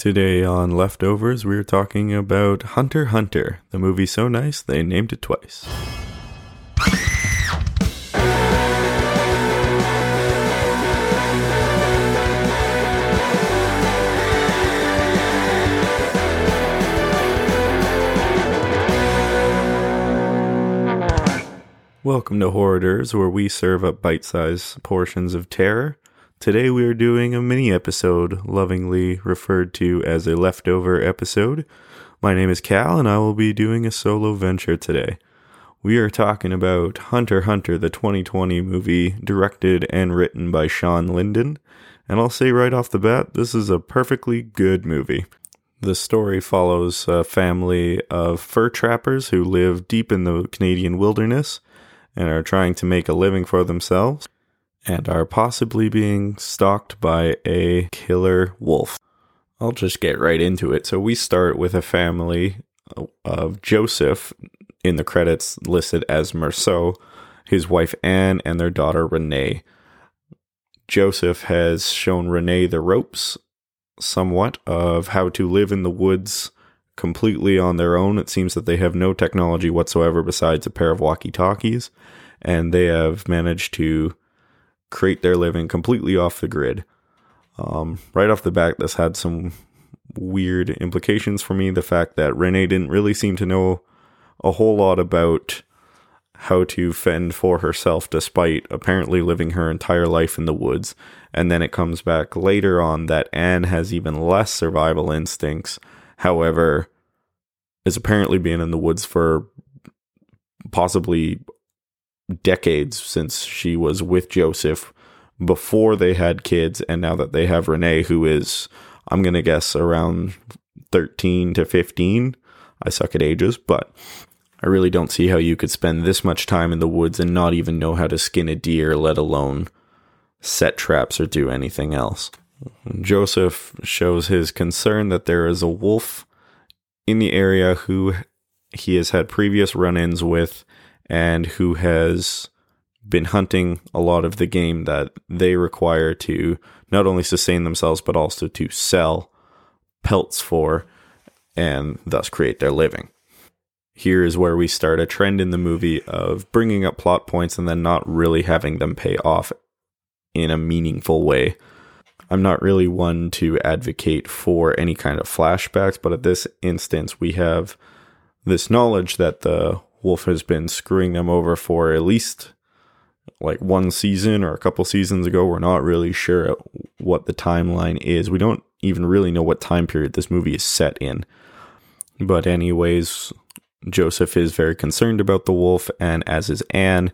Today on Leftovers, we're talking about Hunter Hunter, the movie so nice they named it twice. Welcome to Horrors, where we serve up bite sized portions of terror. Today we are doing a mini episode, lovingly referred to as a leftover episode. My name is Cal, and I will be doing a solo venture today. We are talking about Hunter Hunter, the 2020 movie, directed and written by Shawn Linden. And I'll say right off the bat, this is a perfectly good movie. The story follows a family of fur trappers who live deep in the Canadian wilderness and are trying to make a living for themselves and are possibly being stalked by a killer wolf. I'll just get right into it. So we start with a family of Joseph in the credits listed as Mersault, his wife Anne, and their daughter Renee. Joseph has shown Renee the ropes somewhat of how to live in the woods completely on their own. It seems that they have no technology whatsoever besides a pair of walkie talkies, and they have managed to create their living completely off the grid. Um, right off the bat, this had some weird implications for me. The fact that Renee didn't really seem to know a whole lot about how to fend for herself, despite apparently living her entire life in the woods. And then it comes back later on that Anne has even less survival instincts. However, is apparently being in the woods for possibly decades since she was with Joseph before they had kids, and now that they have Renee, who is, I'm going to guess, around 13 to 15. I suck at ages, but I really don't see how you could spend this much time in the woods and not even know how to skin a deer, let alone set traps or do anything else. Joseph shows his concern that there is a wolf in the area who he has had previous run ins with and who has been hunting a lot of the game that they require to not only sustain themselves but also to sell pelts for and thus create their living. Here is where we start a trend in the movie of bringing up plot points and then not really having them pay off in a meaningful way. I'm not really one to advocate for any kind of flashbacks, but at this instance, we have this knowledge that the Wolf has been screwing them over for at least like one season or a couple seasons ago. We're not really sure what the timeline is. We don't even really know what time period this movie is set in. But, anyways, Joseph is very concerned about the wolf, and as is Anne,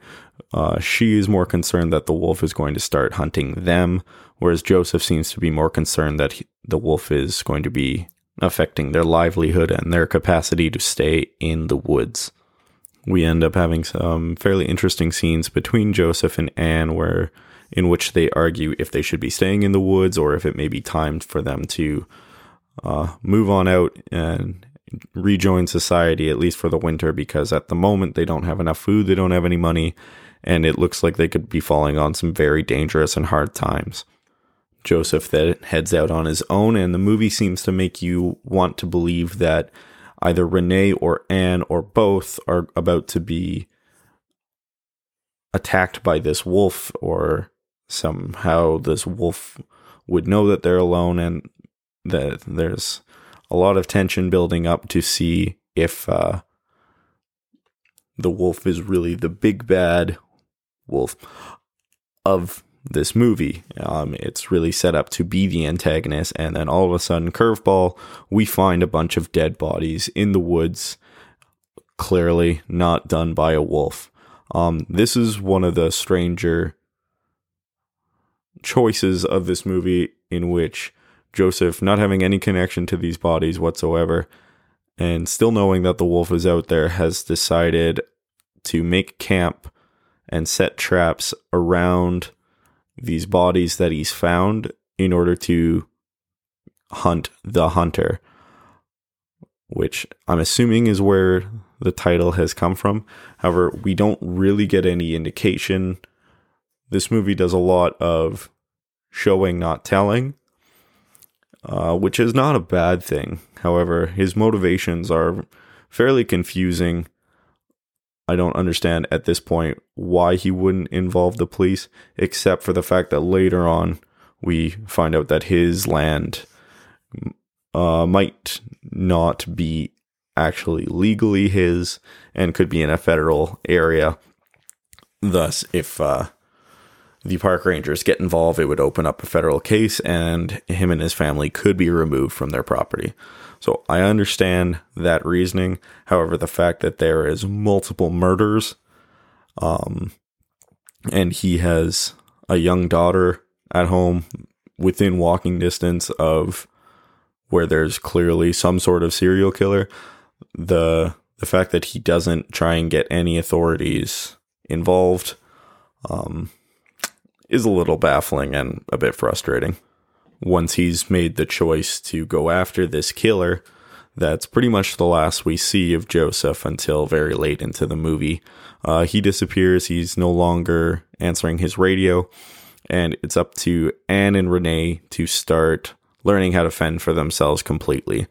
uh, she is more concerned that the wolf is going to start hunting them, whereas Joseph seems to be more concerned that he, the wolf is going to be affecting their livelihood and their capacity to stay in the woods we end up having some fairly interesting scenes between Joseph and Anne where in which they argue if they should be staying in the woods or if it may be time for them to uh, move on out and rejoin society at least for the winter because at the moment they don't have enough food, they don't have any money, and it looks like they could be falling on some very dangerous and hard times. Joseph then heads out on his own, and the movie seems to make you want to believe that either Renee or Anne or both are about to be attacked by this wolf, or somehow this wolf would know that they're alone, and that there's a lot of tension building up to see if uh, the wolf is really the big bad wolf of this movie. Um, it's really set up to be the antagonist, and then all of a sudden, curveball, we find a bunch of dead bodies in the woods, clearly not done by a wolf. Um, this is one of the stranger choices of this movie in which Joseph, not having any connection to these bodies whatsoever, and still knowing that the wolf is out there, has decided to make camp and set traps around these bodies that he's found in order to hunt the hunter, which I'm assuming is where the title has come from. However, we don't really get any indication. This movie does a lot of showing, not telling. uh, which is not a bad thing. However, his motivations are fairly confusing. I don't understand at this point why he wouldn't involve the police, except for the fact that later on we find out that his land uh, might not be actually legally his and could be in a federal area. Thus, if uh, the park rangers get involved, it would open up a federal case and him and his family could be removed from their property. So I understand that reasoning. However, the fact that there is multiple murders, um, and he has a young daughter at home within walking distance of where there's clearly some sort of serial killer, the the fact that he doesn't try and get any authorities involved um, is a little baffling and a bit frustrating. Once he's made the choice to go after this killer, that's pretty much the last we see of Joseph until very late into the movie. Uh, he disappears, he's no longer answering his radio, and it's up to Anne and Renee to start learning how to fend for themselves completely.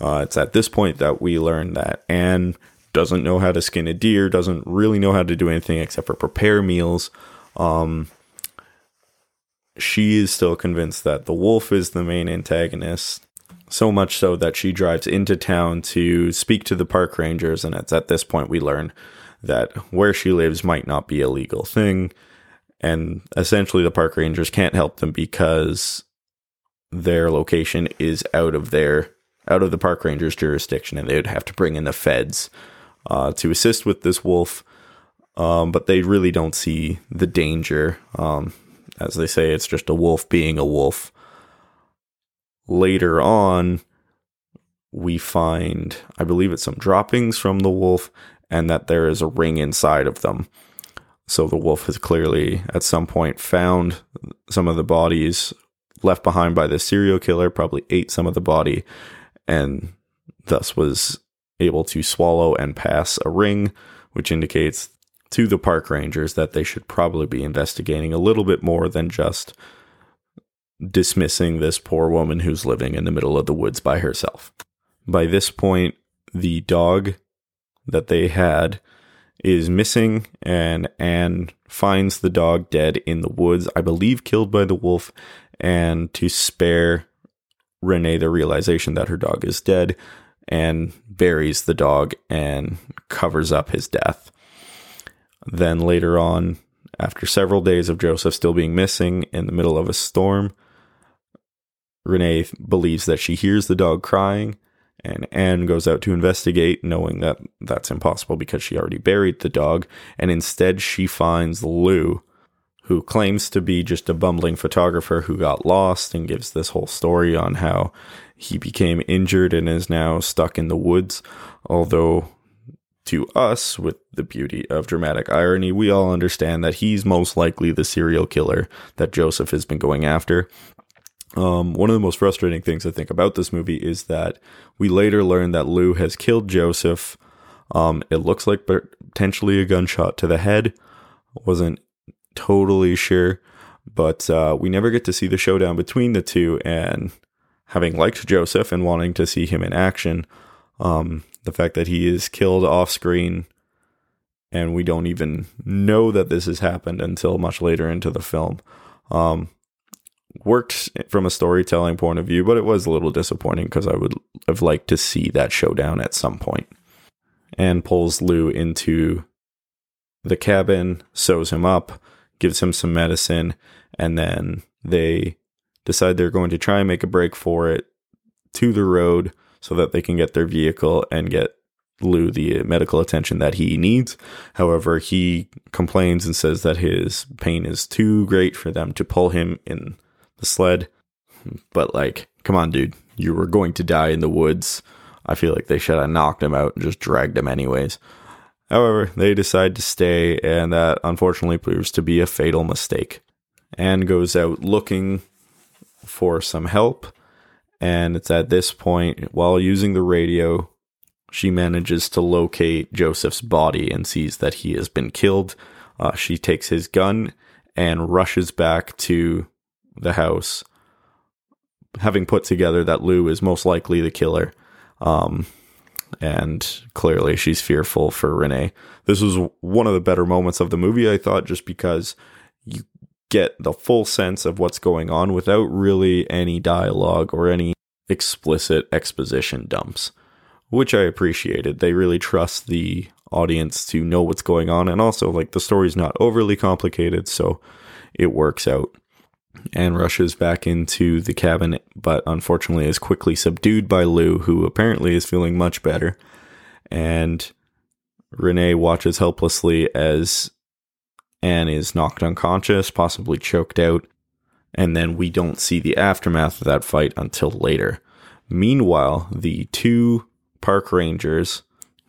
Uh, it's at this point that we learn that Anne doesn't know how to skin a deer, doesn't really know how to do anything except for prepare meals. Um, she is still convinced that the wolf is the main antagonist. So much so that she drives into town to speak to the park rangers, and it's at this point we learn that where she lives might not be a legal thing. And essentially, the park rangers can't help them because their location is out of their out of the park rangers jurisdiction and they would have to bring in the feds uh, to assist with this wolf um, but they really don't see the danger um, as they say it's just a wolf being a wolf. Later on we find i believe it's some droppings from the wolf and that there is a ring inside of them. So the wolf has clearly at some point found some of the bodies left behind by the serial killer, probably ate some of the body, and thus was able to swallow and pass a ring, which indicates to the park rangers that they should probably be investigating a little bit more than just dismissing this poor woman who's living in the middle of the woods by herself. By this point, the dog that they had is missing, and Anne finds the dog dead in the woods, I believe killed by the wolf, and to spare Renee the realization that her dog is dead and buries the dog and covers up his death. Then later on, after several days of Joseph still being missing in the middle of a storm, Renee believes that she hears the dog crying, and Anne goes out to investigate, knowing that that's impossible because she already buried the dog. And instead, she finds Lou, who claims to be just a bumbling photographer who got lost and gives this whole story on how he became injured and is now stuck in the woods. Although, to us, with the beauty of dramatic irony, we all understand that he's most likely the serial killer that Joseph has been going after. Um, one of the most frustrating things I think about this movie is that we later learn that Lou has killed Joseph. Um, it looks like potentially a gunshot to the head. Wasn't totally sure, but uh, we never get to see the showdown between the two. And having liked Joseph and wanting to see him in action, um, the fact that he is killed off screen and we don't even know that this has happened until much later into the film. Um, worked from a storytelling point of view, but it was a little disappointing because I would have liked to see that showdown at some point. And pulls Lou into the cabin, sews him up, gives him some medicine, and then they decide they're going to try and make a break for it to the road so that they can get their vehicle and get Lou the medical attention that he needs. However, he complains and says that his pain is too great for them to pull him in the sled. But, like, come on, dude, you were going to die in the woods. I feel like they should have knocked him out and just dragged him, anyways. However, they decide to stay, and that unfortunately proves to be a fatal mistake. Anne goes out looking for some help, and it's at this point, while using the radio, she manages to locate Joseph's body and sees that he has been killed. Uh, she takes his gun and rushes back to the house, having put together that Lou is most likely the killer. Um, and clearly she's fearful for Renee. This was one of the better moments of the movie, I thought, just because get the full sense of what's going on without really any dialogue or any explicit exposition dumps, which I appreciated. They really trust the audience to know what's going on, and also, like, the story's not overly complicated, so it works out. And rushes back into the cabin, but unfortunately is quickly subdued by Lou, who apparently is feeling much better. And Renee watches helplessly as Anne is knocked unconscious, possibly choked out, and then we don't see the aftermath of that fight until later. Meanwhile, the two park rangers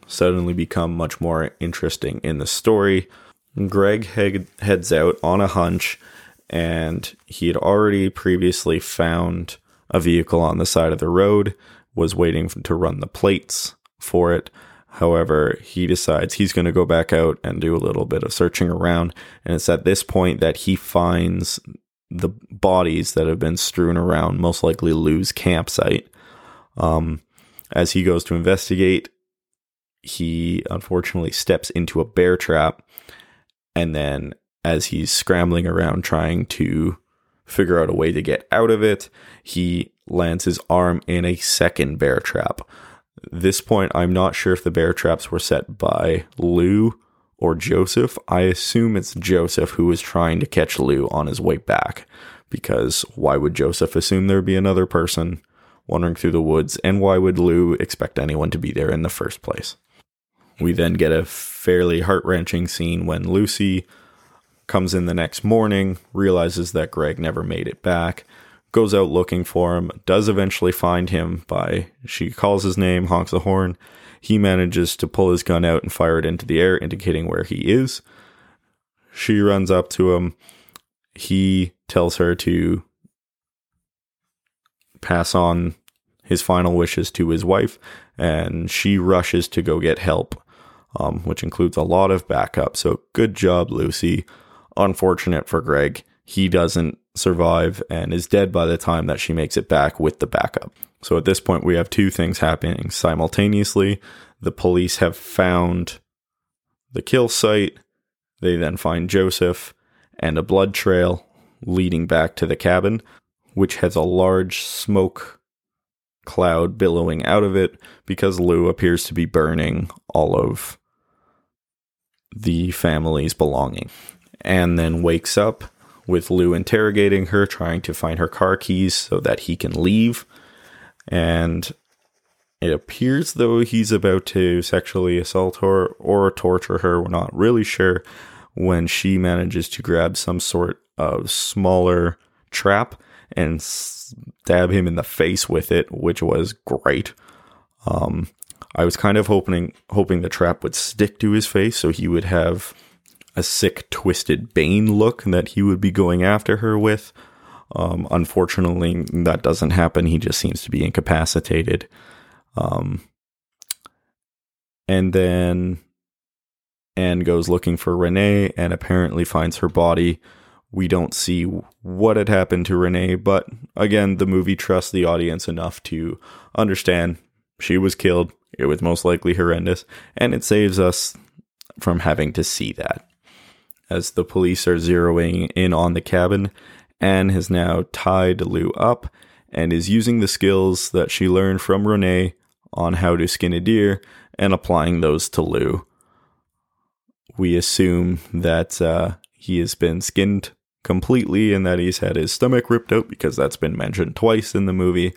suddenly become much more interesting in the story. Greg head- heads out on a hunch, and he had already previously found a vehicle on the side of the road, was waiting to run the plates for it. However, he decides he's going to go back out and do a little bit of searching around. And it's at this point that he finds the bodies that have been strewn around, most likely Lou's campsite. Um, as he goes to investigate, he unfortunately steps into a bear trap. And then, as he's scrambling around trying to figure out a way to get out of it, he lands his arm in a second bear trap this point, I'm not sure if the bear traps were set by Lou or Joseph. I assume it's Joseph who was trying to catch Lou on his way back, because why would Joseph assume there'd be another person wandering through the woods, and why would Lou expect anyone to be there in the first place? We then get a fairly heart wrenching scene when Lucy comes in the next morning, realizes that Greg never made it back, goes out looking for him, does eventually find him by she calls his name, honks the horn. He manages to pull his gun out and fire it into the air, indicating where he is. She runs up to him. He tells her to pass on his final wishes to his wife, and she rushes to go get help, um, which includes a lot of backup. So, good job, Lucy. Unfortunate for Greg. He doesn't survive and is dead by the time that she makes it back with the backup. So at this point, we have two things happening simultaneously. The police have found the kill site. They then find Joseph and a blood trail leading back to the cabin, which has a large smoke cloud billowing out of it because Lou appears to be burning all of the family's belonging. And then wakes up with Lou interrogating her, trying to find her car keys so that he can leave. And it appears though he's about to sexually assault her or torture her. We're not really sure when she manages to grab some sort of smaller trap and stab him in the face with it, which was great. Um, I was kind of hoping hoping the trap would stick to his face so he would have a sick, twisted Bane look that he would be going after her with. Um, unfortunately, that doesn't happen. He just seems to be incapacitated. Um, and then Anne goes looking for Renee and apparently finds her body. We don't see what had happened to Renee, but again, the movie trusts the audience enough to understand she was killed. It was most likely horrendous, and it saves us from having to see that as the police are zeroing in on the cabin. Anne has now tied Lou up and is using the skills that she learned from Renee on how to skin a deer and applying those to Lou. We assume that uh, he has been skinned completely and that he's had his stomach ripped out because that's been mentioned twice in the movie.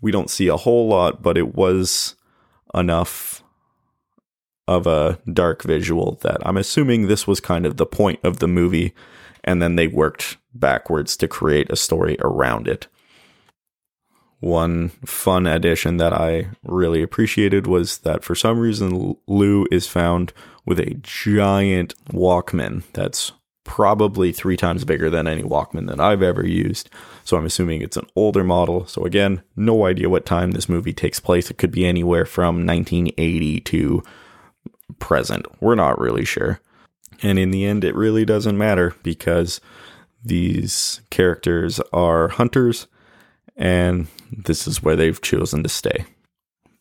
We don't see a whole lot, but it was enough of a dark visual that I'm assuming this was kind of the point of the movie, and then they worked backwards to create a story around it. One fun addition that I really appreciated was that for some reason Lou is found with a giant Walkman that's probably three times bigger than any Walkman that I've ever used. So I'm assuming it's an older model. So again, no idea what time this movie takes place. It could be anywhere from 1980 to present. We're not really sure. And in the end, it really doesn't matter because these characters are hunters and this is where they've chosen to stay.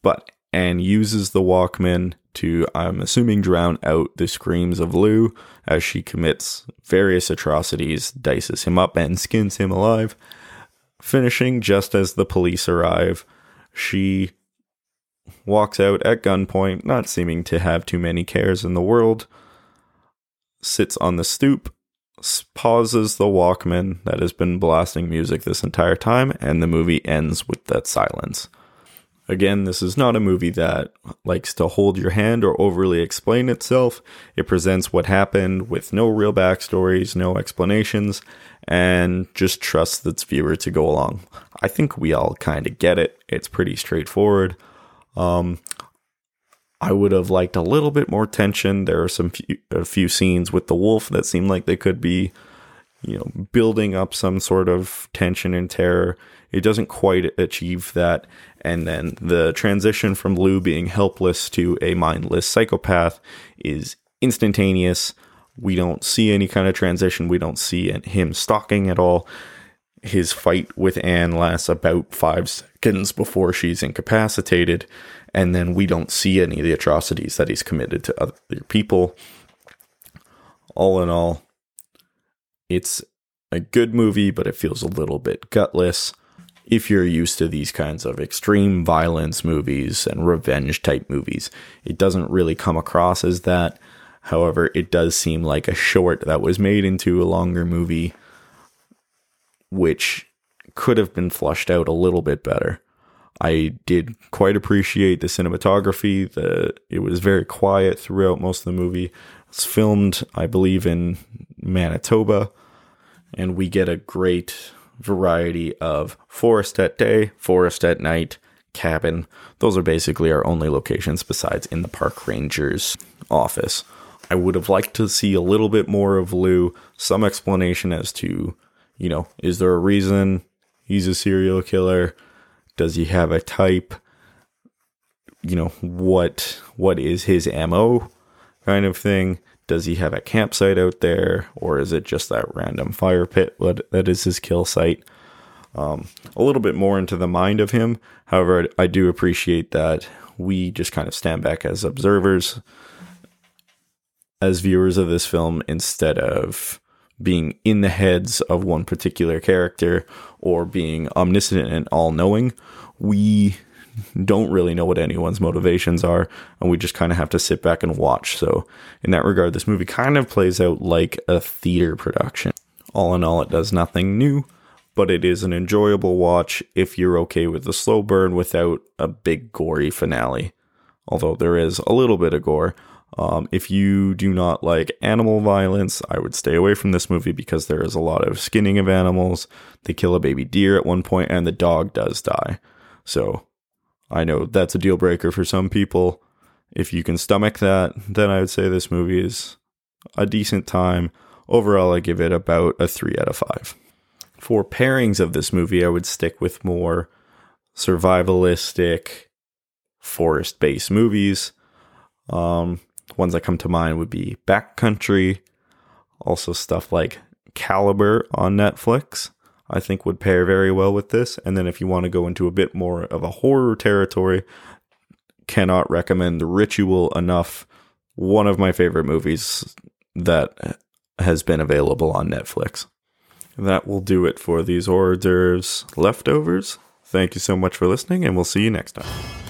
But Anne uses the Walkman to, I'm assuming, drown out the screams of Lou as she commits various atrocities, dices him up, and skins him alive. Finishing just as the police arrive, she walks out at gunpoint, not seeming to have too many cares in the world, sits on the stoop, pauses the Walkman that has been blasting music this entire time, and the movie ends with that silence. Again, this is not a movie that likes to hold your hand or overly explain itself. It presents what happened with no real backstories, no explanations, and just trusts its viewer to go along. I think we all kind of get it. It's pretty straightforward. Um, I would have liked a little bit more tension. There are some few, a few scenes with the wolf that seem like they could be, you know, building up some sort of tension and terror. It doesn't quite achieve that. And then the transition from Lou being helpless to a mindless psychopath is instantaneous. We don't see any kind of transition. We don't see him stalking at all. His fight with Anne lasts about five seconds before she's incapacitated, and then we don't see any of the atrocities that he's committed to other people. All in all, it's a good movie, but it feels a little bit gutless. If you're used to these kinds of extreme violence movies and revenge type movies, it doesn't really come across as that. However, it does seem like a short that was made into a longer movie which could have been flushed out a little bit better. I did quite appreciate the cinematography. The it was very quiet throughout most of the movie. It's filmed, I believe, in Manitoba, and we get a great variety of forest at day, forest at night, cabin. Those are basically our only locations besides in the park ranger's office. I would have liked to see a little bit more of Lou, some explanation as to you know, is there a reason he's a serial killer? Does he have a type? You know, what what is his MO kind of thing? Does he have a campsite out there, or is it just that random fire pit that is his kill site? Um, a little bit more into the mind of him. However, I do appreciate that we just kind of stand back as observers, as viewers of this film, instead of being in the heads of one particular character or being omniscient and all knowing. We don't really know what anyone's motivations are, and we just kind of have to sit back and watch. So, in that regard, this movie kind of plays out like a theater production. All in all, it does nothing new, but it is an enjoyable watch if you're okay with the slow burn without a big gory finale. Although there is a little bit of gore, um, if you do not like animal violence, I would stay away from this movie because there is a lot of skinning of animals. They kill a baby deer at one point, and the dog does die. So I know that's a deal breaker for some people. If you can stomach that, then I would say this movie is a decent time. Overall, I give it about a 3 out of 5. For pairings of this movie, I would stick with more survivalistic, forest based movies. Um, Ones that come to mind would be Backcountry, also stuff like Caliber on Netflix. I think would pair very well with this. And then if you want to go into a bit more of a horror territory, cannot recommend Ritual enough. One of my favorite movies that has been available on Netflix. That will do it for these hors d'oeuvres leftovers. Thank you so much for listening, and we'll see you next time.